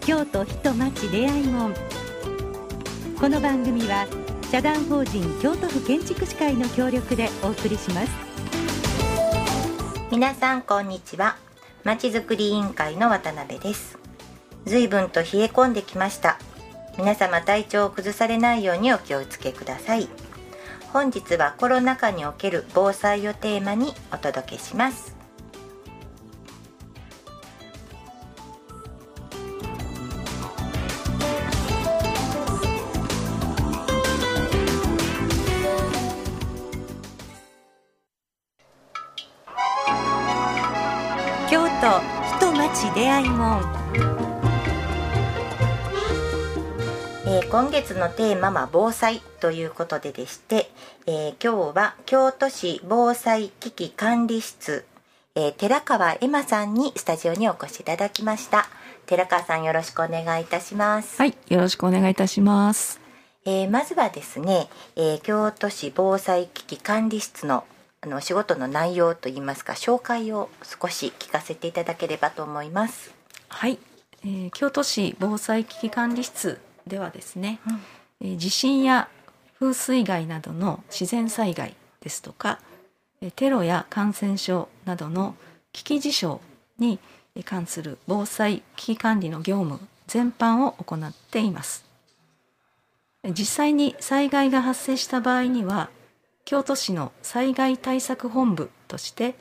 京都人町出会いもん。この番組は社団法人京都府建築士会の協力でお送りします。皆さんこんにちは。まちづくり委員会の渡辺です。随分と冷え込んできました。皆様体調を崩されないようにお気をつけください。本日はコロナ禍における防災をテーマにお届けします。京都人町出会い門、えー今月のテーマは防災ということででして、えー今日は京都市防災危機管理室、えー寺川恵麻さんにスタジオにお越しいただきました。寺川さんよろしくお願いいたします、はい、よろしくお願いいたします。えーまずはですね、えー京都市防災危機管理室のあのお仕事の内容といいますか紹介を少し聞かせていただければと思います。はい、えー京都市防災危機管理室ではですね、えー地震や風水害などの自然災害ですとか、えーテロや感染症などの危機事象にえー関する防災危機管理の業務全般を行っています。えー実際に災害が発生した場合には京都市の災害対策本部として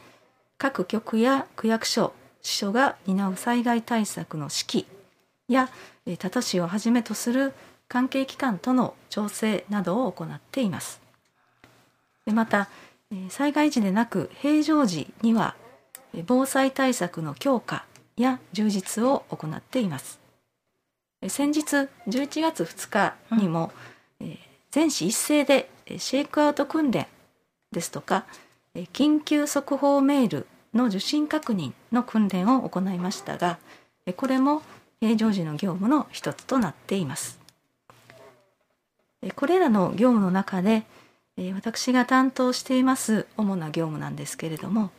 各局や区役所支所が担う災害対策の指揮やえー多都市をはじめとする関係機関との調整などを行っています。でまたえー災害時でなく平常時にはえー防災対策の強化や充実を行っています。えー先日11月2日にも、えー全市一斉でえーシェイクアウト訓練ですとか緊急速報メールの受信確認の訓練を行いましたがこれも平常時の業務の一つとなっています。これらの業務の中で私が担当しています主な業務なんですけれども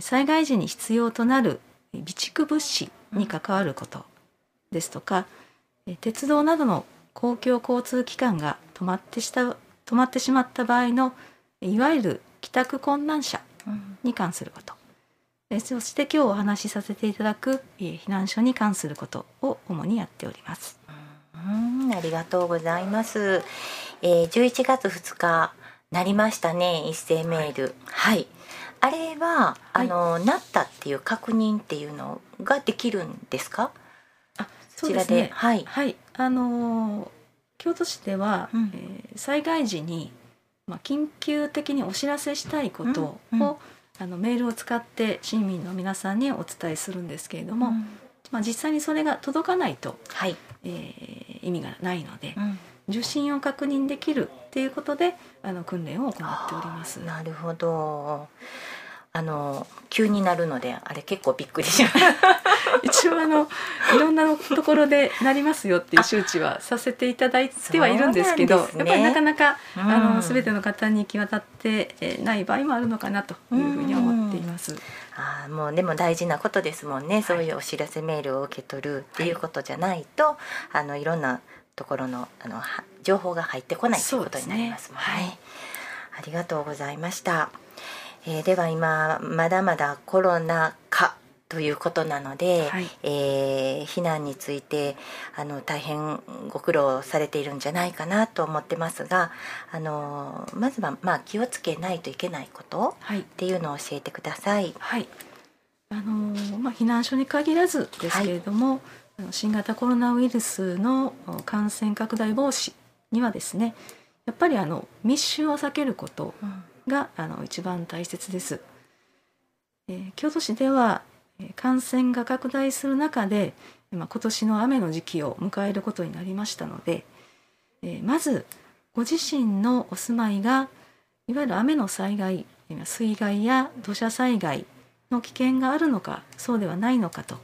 災害時に必要となる備蓄物資に関わることですとか鉄道などの公共交通機関が止まってした止まってしまった場合のいわゆる帰宅困難者に関することえーそして今日お話しさせていただくえー避難所に関することを主にやっております。うんありがとうございます。えー、11月2日なりましたね一斉メール。はい。あれは、あのなったっていう確認っていうのができるんですか？あそちらではいはい、あのー京都市では、うんえー災害時に、まあ、緊急的にお知らせしたいことを、うんうんあのメールを使って市民の皆さんにお伝えするんですけれども、うんまあ、実際にそれが届かないと、はい。えー意味がないので、うん受信を確認できるっていうことであの訓練を行っております。なるほど。あの急になるのであれ結構びっくりしました。一応あのいろんなところでなりますよっていう周知はさせていただいてはいるんですけどねやっぱりなかなか、あうんの全ての方に行き渡ってえーない場合もあるのかなというふうに思っています。あーもうでも大事なことですもんね、そういうお知らせメールを受け取るっていうことじゃないと、あのいろんなところのあのは情報が入ってこないということになりますもんね。そうですねありがとうございました。えーでは今まだまだコロナ禍ということなので、はい。えー避難についてあの大変ご苦労されているんじゃないかなと思ってますが、あのまずはまあ気をつけないといけないことはい。っていうのを教えてください。はい。あのーまあ、避難所に限らずですけれども、あの新型コロナウイルスのお感染拡大防止にはですねやっぱりあの密集を避けることがあの一番大切です、えー京都市ではえー感染が拡大する中で、まあ、今年の雨の時期を迎えることになりましたので、えーまずご自身のお住まいがいわゆる雨の災害えー水害や土砂災害の危険があるのかそうではないのかと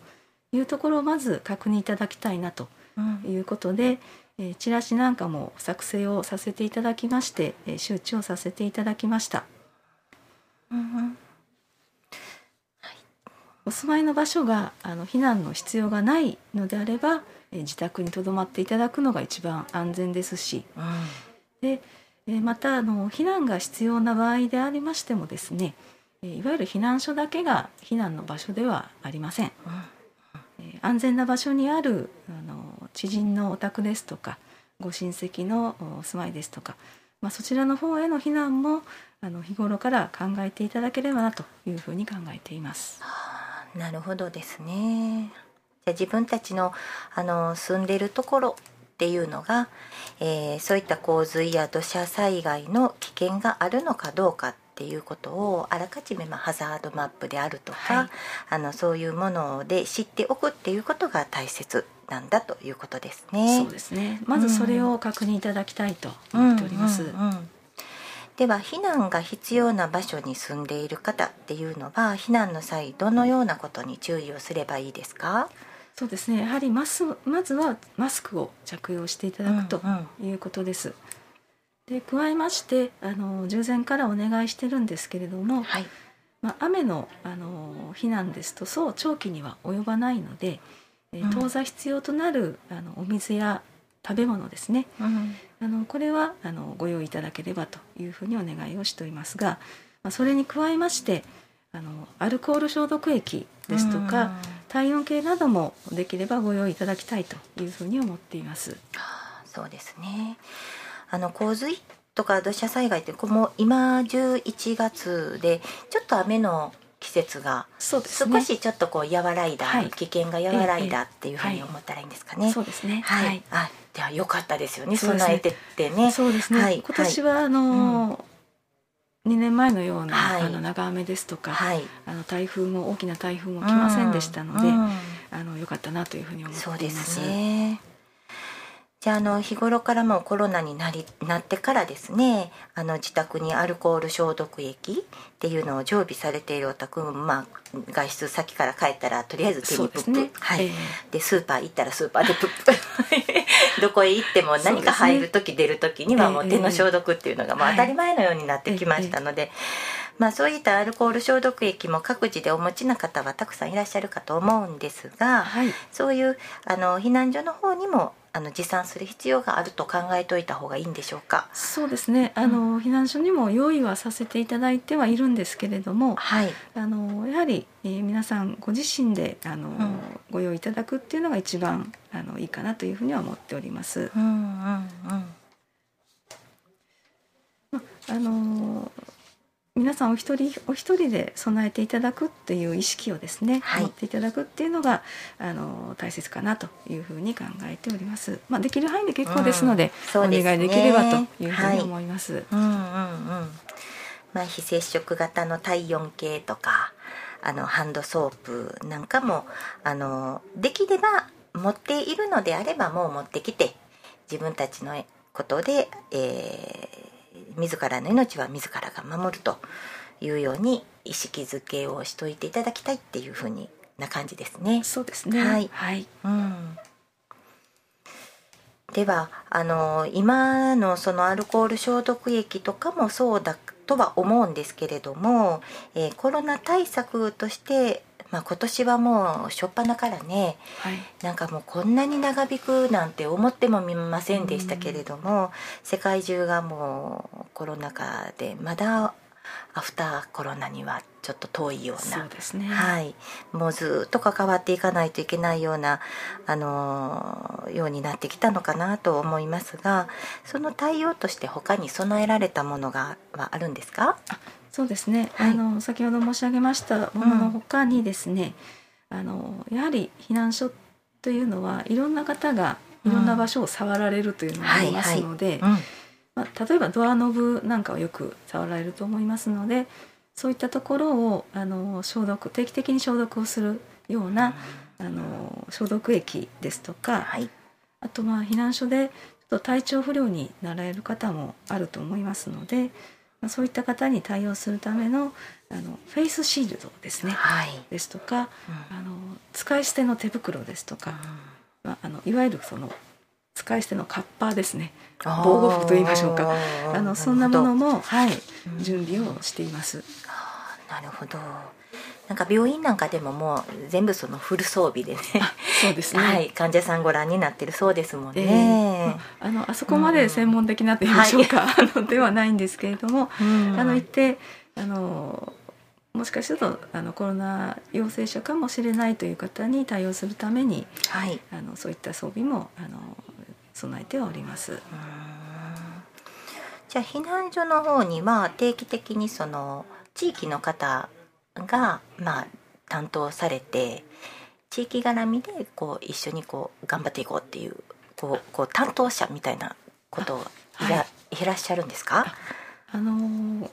いうところをまず確認いただきたいなとうんいうことで、えーチラシなんかも作成をさせていただきまして、えー周知をさせていただきました。うんお住まいの場所があの避難の必要がないのであれば、え自宅にとどまっていただくのが一番安全ですし、うんでえまたあの避難が必要な場合でありましてもですねえいわゆる避難所だけが避難の場所ではありません。え安全な場所にあるあの知人のお宅ですとかご親戚のお住まいですとか、まあ、そちらの方への避難もあの日頃から考えていただければなというふうに考えています。なるほどですね。じゃあ自分たちのあの住んでるところっていうのが、えーそういった洪水や土砂災害の危険があるのかどうかっていうことをあらかじめ、まあ、ハザードマップであるとか、はいあのそういうもので知っておくっていうことが大切なんだということですね。そうですね。まずそれを確認いただきたいと思っております。うんうんうんでは避難が必要な場所に住んでいる方っていうのは避難の際どのようなことに注意をすればいいですか？そうですね。やはりまずまずはマスクを着用していただくとうんうんいうことです。で加えましてあの従前からお願いしてるんですけれども、はい。まあ、雨のあの避難ですとそう長期には及ばないので、え当座必要となるあのお水や食べ物ですねうんあのこれはあのご用意いただければというふうにお願いをしておりますが、まあ、それに加えましてあのアルコール消毒液ですとか、体温計などもできればご用意いただきたいというふうに思っています。あーそうですね。あの洪水とか土砂災害ってこうもう今11月でちょっと雨の季節がそうですね。少しちょっとこう和らいだ、はい危険が和らいだっていうふうにええ思ったらいいんですかね。そうですね。はい。あ、では良かったですよね。そうですね備えてってね。そうですね。はい今年はあの、2年前のような、はいあの長雨ですとか、はい。あの台風も大きな台風も来ませんでしたので、うんうんあの良かったなというふうに思っています。そうですね。じゃああの日頃からもうコロナになりなってからですねあの自宅にアルコール消毒液っていうのを常備されているお宅も、まあ、外出先から帰ったらとりあえず手にプップ、ね。はい。ええ。でスーパー行ったらスーパーでプップどこへ行っても何か入る時、出る時にはもう手の消毒っていうのがもうはい。当たり前のようになってきましたので、まあ、そういったアルコール消毒液も各自でお持ちな方はたくさんいらっしゃるかと思うんですが、はい。そういうあの避難所の方にもあの持参する必要があると考えておいた方がいいんでしょうか？そうですね。あの、避難所にも用意はさせていただいてはいるんですけれども、はい、あのやはり、えー皆さんご自身であの、んご用意いただくっていうのが一番あのいいかなというふうには思っております。うんうんうんあの皆さんお一人お一人で備えていただくっていう意識をですね、はい持っていただくっていうのがあの大切かなというふうに考えております。まあできる範囲で結構ですので、うんお願いできればというふうに思います。うんうんうんまあ、非接触型の体温計とかあのハンドソープなんかもあのできれば持っているのであればもう持ってきて自分たちのことで、えー自らの命は自らが守るというように意識づけをしといていただきたいっていうふうにな感じですね。そうですね。はいはい。うんではあの今のそのアルコール消毒液とかもそうだとは思うんですけれども、えーコロナ対策として、まあ、今年はもう初っ端からねはい。なんかもうこんなに長引くなんて思ってもみませんでしたけれども世界中がもうコロナ禍でまだアフターコロナにはちょっと遠いようなそうですね。はい、もうずっと関わっていかないといけないような、あのーようになってきたのかなと思いますがその対応として他に備えられたものがはあるんですか？そうですね、はい。あの先ほど申し上げましたもののほかにですね、あのやはり避難所というのはいろんな方がいろんな場所を触られるというのがありますので、例えばドアノブなんかをよく触られると思いますのでそういったところをあの消毒定期的に消毒をするような、あの消毒液ですとか、はい。あとまあ避難所でちょっと体調不良になられる方もあると思いますので、まあ、そういった方に対応するためのあのフェイスシールドですね、はい。ですとかうん。あの使い捨ての手袋ですとか、まあ、あのいわゆるその使い捨てのカッパーですね。防護服と言いましょうか。あのそんなものも、はいうん準備をしています。なるほどなんか病院なんかでももう全部そのフル装備でね。そうですね、はい、患者さんご覧になってるそうですもんえね。ーあのあそこまで専門的なと言いましょうか、あのではないんですけれども、うん。あの行ってあのもしかするとあのコロナ陽性者かもしれないという方に対応するためにはい、あのそういった装備もあの備えてはおります。うん。じゃあ避難所の方には定期的にその地域の方がまあ担当されて地域絡みでこう一緒にこう頑張っていこうっていうこうこう担当者みたいなことをいら,、、はい。らっしゃるんですか？あの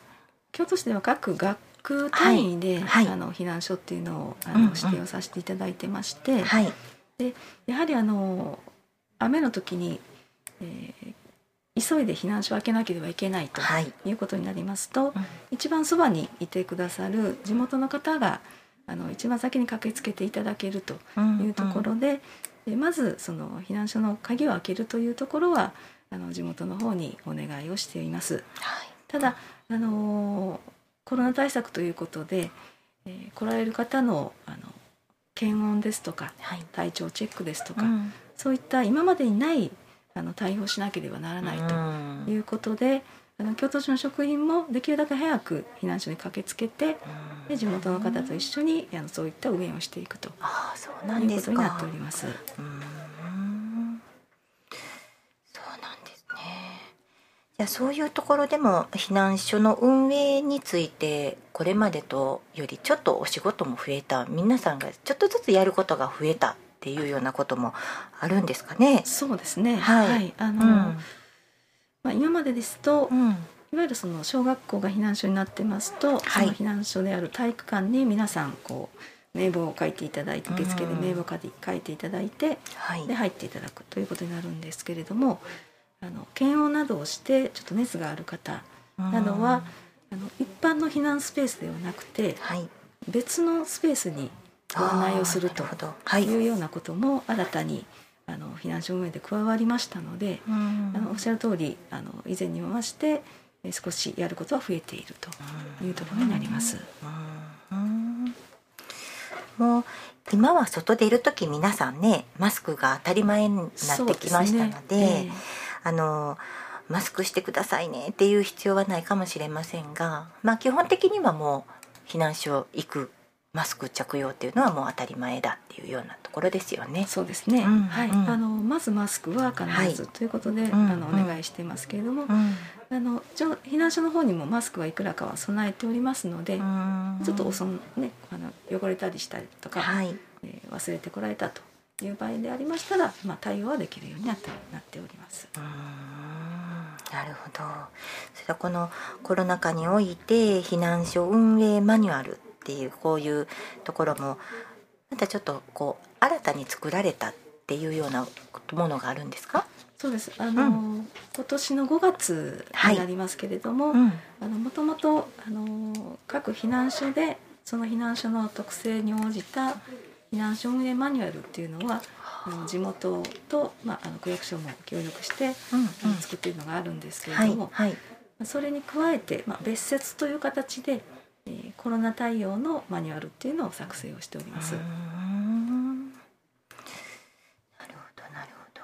京都市では各学区単位で、はい。はい。あの避難所っていうのをあの、うんうん。指定をさせていただいてまして、はい、やはりあの雨の時に、えー急いで避難所を開けなければいけないとはい、いうことになりますと、うん。一番そばにいてくださる地元の方があの一番先に駆けつけていただけるというところで、でまずその避難所の鍵を開けるというところはあの地元の方にお願いをしています。はい、ただ、あのコロナ対策ということで、えー来られる方のあの検温ですとかはい、体調チェックですとか、うん。そういった今までにないあの対応をしなければならないということで、あの京都市の職員もできるだけ早く避難所に駆けつけてで地元の方と一緒にあのそういった応援をしていくとああそうないうんですか。ことになっております。うーんそうなんですね。じゃあそういうところでも避難所の運営についてこれまでとよりちょっとお仕事も増えた皆さんがちょっとずつやることが増えたっていうようなこともあるんですかね。そうですね。はい。あの、うん。まあ今までですと、うん。いわゆるその小学校が避難所になってますと、その避難所である体育館に皆さんこう名簿を書いていただいて受付で名簿を書いて書いていただいてはい。で入っていただくということになるんですけれどもあの検温などをしてちょっと熱がある方などは、あの一般の避難スペースではなくてはい。別のスペースにご案内をすると。い。いうようなことも新たにあの避難所運営で加わりましたので、うんあのおっしゃる通りあの以前にも増してえ少しやることは増えているというところになります。うん。もう今は外出る時皆さんねマスクが当たり前になってきましたのでそうすね。あのマスクしてくださいねっていう必要はないかもしれませんが、まあ、基本的にはもう避難所行くマスク着用っていうのはもう当たり前だっていうようなところですよね。そうですね、うんはい、うん。あのまずマスクは必ず、はい。ということで、んあのうんお願いしてますけれども、うん。あの避難所の方にもマスクはいくらかは備えておりますので、うん。ちょっとおそんねあの汚れたりしたりとか、はい。えー忘れてこられたという場合でありましたら、まあ、対応はできるようになってなっております。なるほど。それはこのコロナ禍において避難所運営マニュアルっていうこういうところもまたちょっとこう新たに作られたっていうようなものがあるんですか、そうです。あの、今年の5月になりますけれども、ん。あのもともとあの各避難所でその避難所の特性に応じた避難所運営マニュアルっていうのは地元と、まあ、あの区役所も協力して、うんあの作っているのがあるんですけれはいども、はい。それに加えて、まあ、別設という形で、えーコロナ対応のマニュアルっていうのを作成をしております。なるほどなるほど。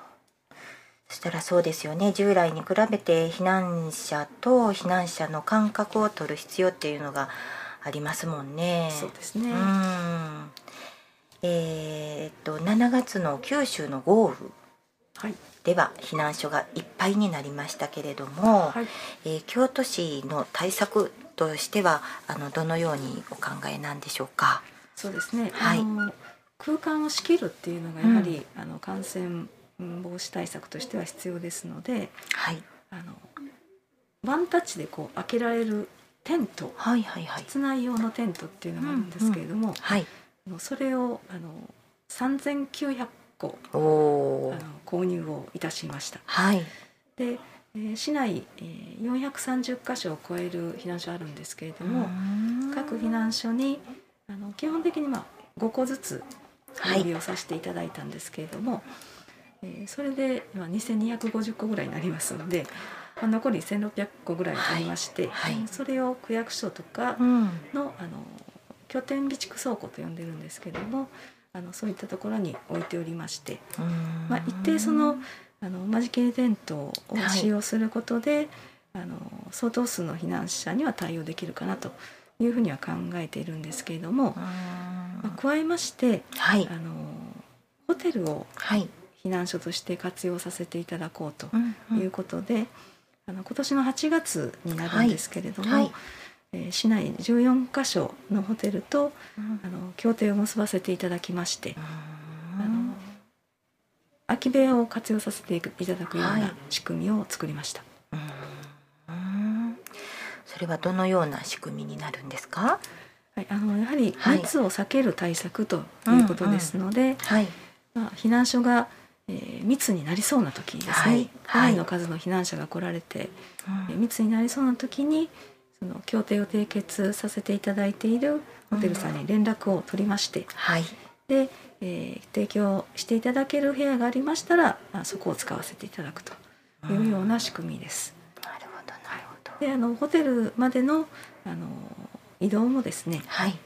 そしたらそうですよね。従来に比べて避難者と避難者の間隔を取る必要っていうのがありますもんね。そうですね、うん。えーっと7月の九州の豪雨。はいでは避難所がいっぱいになりましたけれども、はい。えー京都市の対策としてはあのどのようにお考えなんでしょうか？そうですね、はい。空間を仕切るっていうのがやはり、あの感染防止対策としては必要ですのではい、あのワンタッチでこう開けられるテントはいはいはい。室内用のテントっていうのがあるんですけれども、はい。あのそれをあの3900個あの購入をいたしました。はい。で、えー市内、えー430箇所を超える避難所あるんですけれども、各避難所にあの基本的にまあ5個ずつはい。配備をさせていただいたんですけれども、えーそれで、まあ、2250個ぐらいになりますので、まあ、残り1600個ぐらいありまして、はい。はい。それを区役所とかうん。のあの拠点備蓄倉庫と呼んでるんですけどもあのそういったところに置いておりまして、まあ、一定そのあの間仕切りテントを使用することで、あの相当数の避難者には対応できるかなというふうには考えているんですけれども、まあ、加えまして、はい。あのホテルをはい。避難所として活用させていただこうということで、あの今年の8月になるんですけれども、はい。えー市内14カ所のホテルとうん。あの協定を結ばせていただきまして、あうんの空き部屋を活用させていただくようはいな仕組みを作りました。うん。それはどのような仕組みになるんですか？はい、あのやはりはい。密を避ける対策ということですので、はい。まあ、避難所が、えー密になりそうな時ですね、はい。かなりの数の避難者が来られて、えー密になりそうな時にその協定を締結させていただいているホテルさんに連絡を取りまして、はい。で、えー提供していただける部屋がありましたら、まあ、そこを使わせていただくというような仕組みです。なるほどなるほど。であのホテルまでのあの移動もですねはい。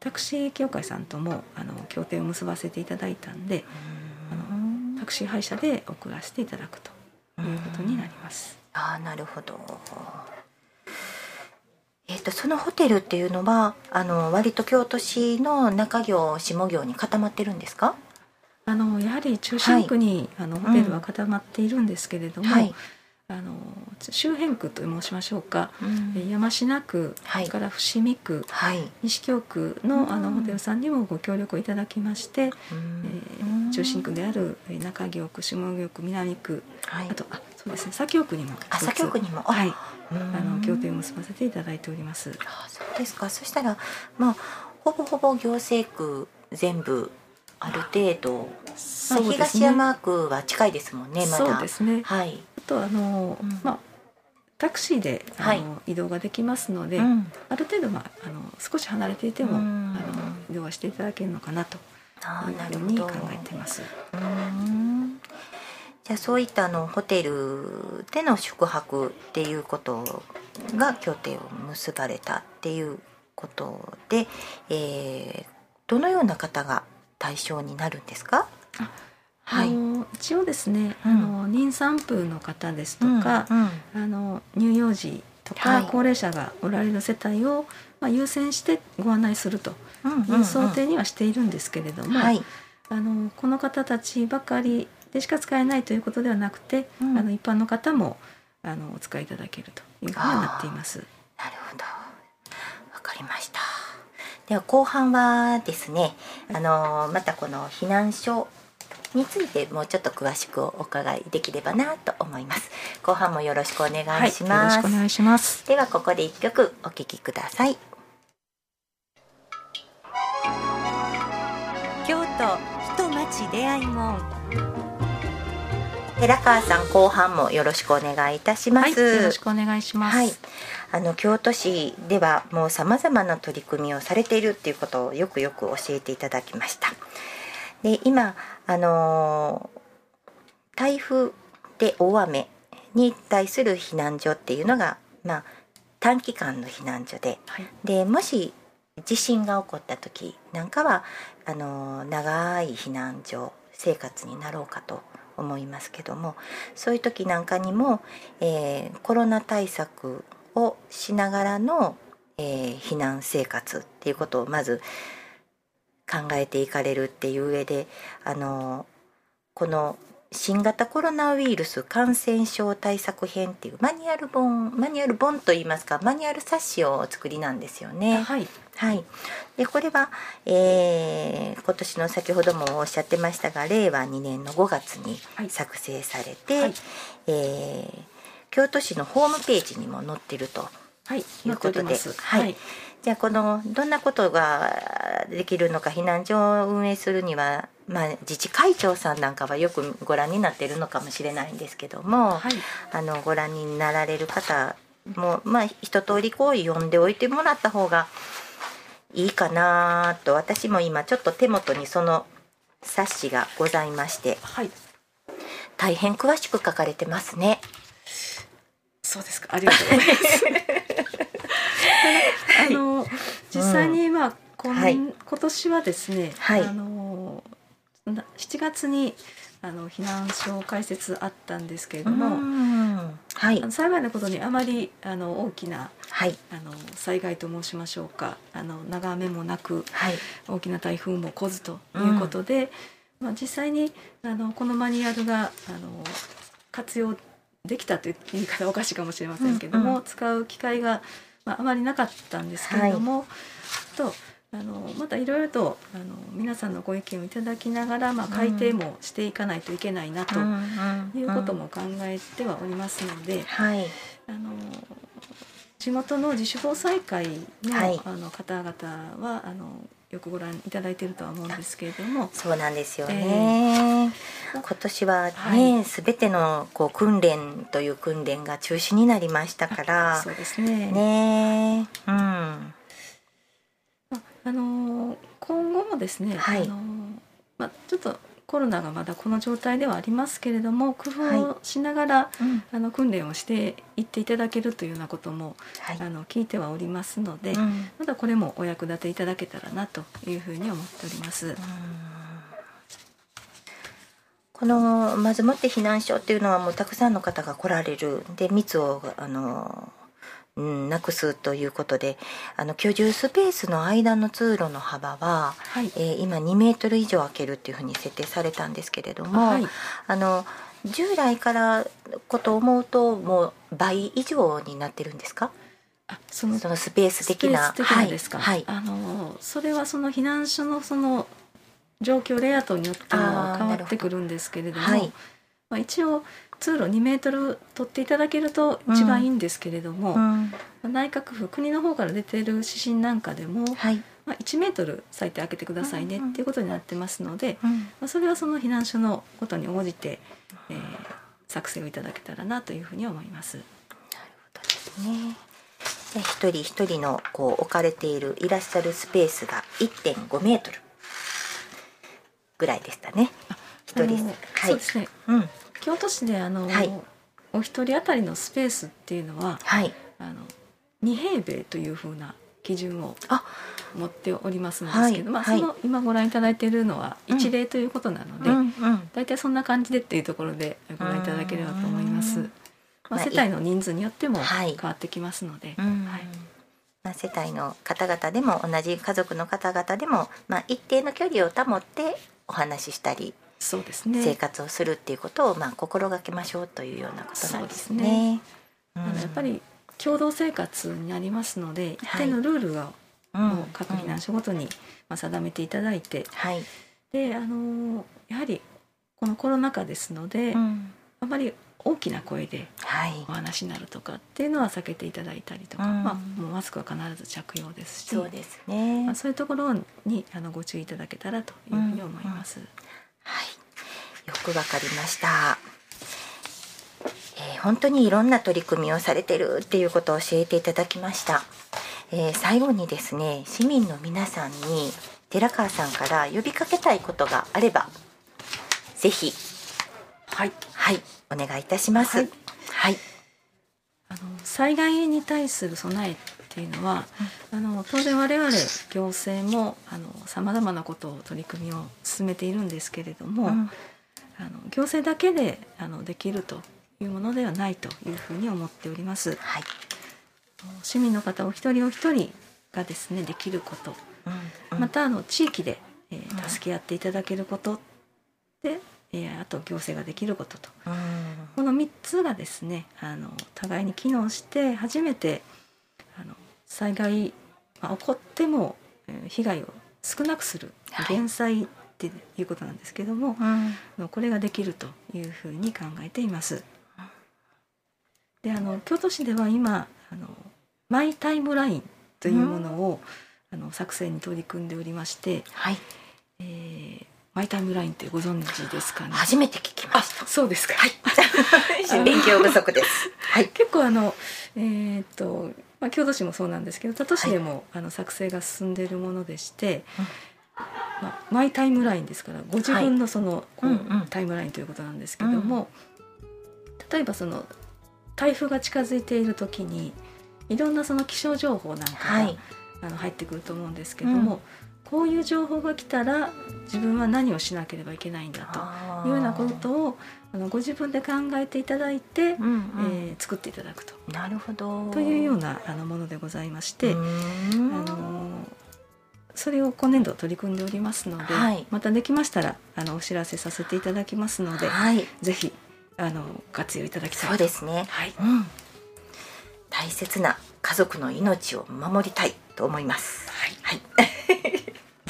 タクシー協会さんともあの協定を結ばせていただいたんであのタクシー配車で送らせていただくということになります。ああなるほどえっ、とそのホテルっていうのはあの割と京都市の中行下行に固まってるんですか？あのやはり中心区に、あのホテルは固まっているんですけれども、はい。あの周辺区と申しましょうか、うん。え山科区、はい。それから伏見区はい。西京区のあうん。のホテルさんにもご協力いただきまして、うん。えー中心区であるえー中京区下京区南区はい。あとあそうですね。左京区にもあ左京区にも。あはい。うん。あの協定を結ばせていただいております。あそうですか。そしたらまあほぼほぼ行政区全部ある程度、まあ、そうです東ね山区は近いですもんねまだ。そうですね。はい、あとあの、うん。まあタクシーであの、はい。移動ができますので、うん。ある程度まああの少し離れていても、うん。あの移動はしていただけるのかなと。あーないうふうにるほど。考えています。うんじゃあそういったあのホテルでの宿泊っていうことが協定を結ばれたっていうことで、えーどのような方が対象になるんですか？はい。あの一応ですね、うん。あの妊産婦の方ですとか、うんあの乳幼児とか、はい。高齢者がおられる世帯を、まあ、優先してご案内するとうん。いう想定にはしているんですけれども、はい。あのこの方たちばかりでしか使えないということではなくて、うん。あの一般の方もあのお使いいただけるというふうにはなっています。なるほど。わかりました。では後半はですねあのまたこの避難所についてもうちょっと詳しくお伺いできればなと思います。後半もよろしくお願いしよろます、しくお願いします。ではここで一曲お聴きください。京都人町出会い門寺川さん後半もよろしくお願いいたしまはい、す、よろしくお願いします。はい、あの京都市ではもうさまざまな取り組みをされているっていうことをよくよく教えていただきました。で今あのー台風で大雨に対する避難所っていうのが、まあ、短期間の避難所ではい、でもし地震が起こった時なんかはあの長い避難所生活になろうかと思いますけどもそういう時なんかにも、えーコロナ対策をしながらの、えー避難生活っていうことをまず考えていかれるっていう上であのこの新型コロナウイルス感染症対策編っていうマニュアル本マニュアル本といいますかマニュアル冊子をお作りなんですよね。はい、はい、でこれは、えー今年の先ほどもおっしゃってましたが令和2年の5月にはい。作成されて、はい。えー京都市のホームページにも載ってるとはい、いうことで。はい、じゃあこのどんなことができるのか避難所を運営するには、まあ、自治会長さんなんかはよくご覧になってるのかもしれないんですけども、はい、あのご覧になられる方もまあ一通りこう読んでおいてもらった方がいいかなと私も今ちょっと手元にその冊子がございましてはい、大変詳しく書かれてますね。そうですか。ありがとうございます。あの実際にまあ、今はい今年はですね、はいあのな7月にあの避難所開設あったんですけれども、うん。はい。あの幸いなことにあまりあの大きなはい。あの災害と申しましょうかあの長雨もなくはい。大きな台風も来ずということで、まあ、実際にあのこのマニュアルがあの活用できたという言い方はおかしいかもしれませんけども、うんう使う機会が、まあ、あまりなかったんですけれども、とあのまたいろいろとあの皆さんのご意見をいただきながら、まあ、改定もしていかないといけないなということも考えてはおりますので、はい。あの地元の自主防災会の,、はい。あの方々はあのよくご覧いただいているとは思うんですけれども。そうなんですよね、今年はね、はい。すべてのこう訓練という訓練が中止になりましたから。そうですね。ねうん。まああの今後もですね、はい。あのまあ、ちょっとコロナがまだこの状態ではありますけれども工夫をしながら、うん。あの訓練をしていっていただけるというようなことも、はい。あの聞いてはおりますので、うん。またこれもお役立ていただけたらなというふうに思っております。このまずもって避難所っていうのはもうたくさんの方が来られるで密をあの、うん、なくすということであの居住スペースの間の通路の幅は、はい。えー今2メートル以上空けるっていうふうに設定されたんですけれども、はい。あの従来からこと思うともう倍以上になってるんですか？あそのそのスペース的なスですか、はい、あのそれはその避難所のその状況レイアウトによってもあー変わってくるんですけれどもはい。まあ、一応通路2メートル取っていただけると一番いいんですけれども、うん。内閣府国の方から出ている指針なんかでも、はい。まあ、1メートル最低開けてくださいねうんうん。っていうことになってますので、うん。まあ、それはその避難所のことに応じて、えー作成をいただけたらなというふうに思います。ね。で一人一人のこう置かれているいらっしゃるスペースが1.5メートルぐらいでしたね。一人はい。そうですね。うん京都市であの、はい。お一人当たりのスペースっていうのははい。あの2平米というふうな基準をあ。持っておりますんですけど、まあ、その今ご覧いただいているのは一例ということなので、うんうん。大体そんな感じでっていうところでご覧いただければと思います。うん。まあ、まあ世帯の人数によってもはい。変わってきますので、うん。はい。まあ、世帯の方々でも同じ家族の方々でも、まあ、一定の距離を保ってお話ししたりそうですね。生活をするっていうことを、まあ、心がけましょうというようなことなんですそうね。あのやっぱり共同生活になりますので、一はい。定のルールが、うんもう各避難所ごとにまあ定めていただいて、はい、であのやはりこのコロナ禍ですので、うん。あまり大きな声ではい。お話になるとかっていうのは避けていただいたりとか、うん。まあ、もうマスクは必ず着用ですしそうですね。まあ、そういうところにあのご注意いただけたらというふうに思います。はい、よくわかりました。えー本当にいろんな取り組みをされてるっていうことを教えていただきました。えー最後にですね、市民の皆さんに寺川さんから呼びかけたいことがあれば、ぜひはい、はいお願いいたします。はいはい、あの災害に対する備えっていうのは、あの当然我々行政もさまざまなことを取り組みを進めているんですけれども、うん。あの行政だけであのできるというものではないというふうに思っております。はい、市民の方お一人お一人がですねできること、うん。またあの地域で、えーうん。助け合っていただけることで、えーあと行政ができることと。うん。この3つがですねあの互いに機能して初めて災害、まあ、起こってもえー被害を少なくするはい減災っていうことなんですけども、うんあのこれができるというふうに考えています。であの京都市では今あのマイタイムラインというものを、あの作成に取り組んでおりまして、はい、えーマイタイムラインってご存知ですかね？初めて聞きました。そうですか。はい、勉強不足です。はい、結構あのえーっとまあ京都市もそうなんですけど多都市でも、あの作成が進んでいるものでして、うん。まあ、マイタイムラインですからご自分のその、うんタイムラインということなんですけども、例えばその台風が近づいている時にいろんなその気象情報なんかが、はい、あの入ってくると思うんですけども、こういう情報が来たら自分は何をしなければいけないんだというようなことをあのご自分で考えていただいて、うんうん。えー作っていただくと。なるほど。というようなあのものでございまして、うあのそれを今年度取り組んでおりますので、はい。またできましたらあのお知らせさせていただきますので、はい。ぜひあの活用いただきたいそうですね。はい、うん。大切な家族の命を守りたいと思います。はい、はい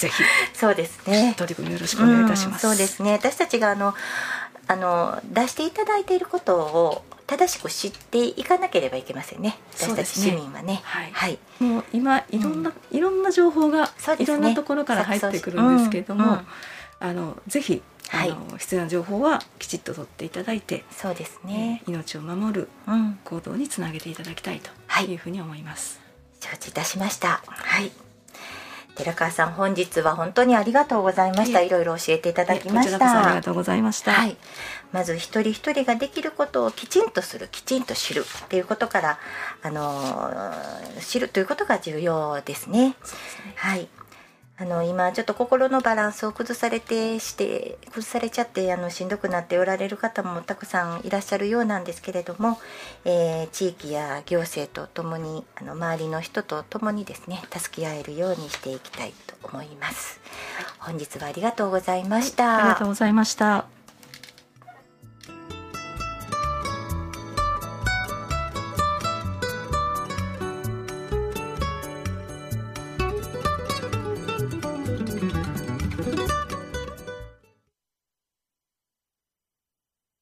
ぜひ。そうですね。取り組みよろしくお願いいたします。うんそうですね。私たちがあのあの出していただいていることを正しく知っていかなければいけませんね。私たち市民はね。はい。はい、もう今いろんな、いろんな情報がね。いろんなところから入ってくるんですけれども、うん。うんあのぜひあはい。の、必要な情報はきちっと取っていただいて、そうですね、命を守るうん。行動につなげていただきたいというふうに思います。承知いたしました。はい寺川さん本日は本当にありがとうございました。い。ろいろ教えていただきましこちらこそありたがとうございました。はい、まず一人一人ができることをきちんとするきちんと知るっていうことから、あのー知るということが重要ですね。ね。はいあの今ちょっと心のバランスを崩されてして崩されちゃってあのしんどくなっておられる方もたくさんいらっしゃるようなんですけれども、えー地域や行政とともにあの周りの人とともにですね助け合えるようにしていきたいと思います。本日はありがとうございました。ありがとうございました。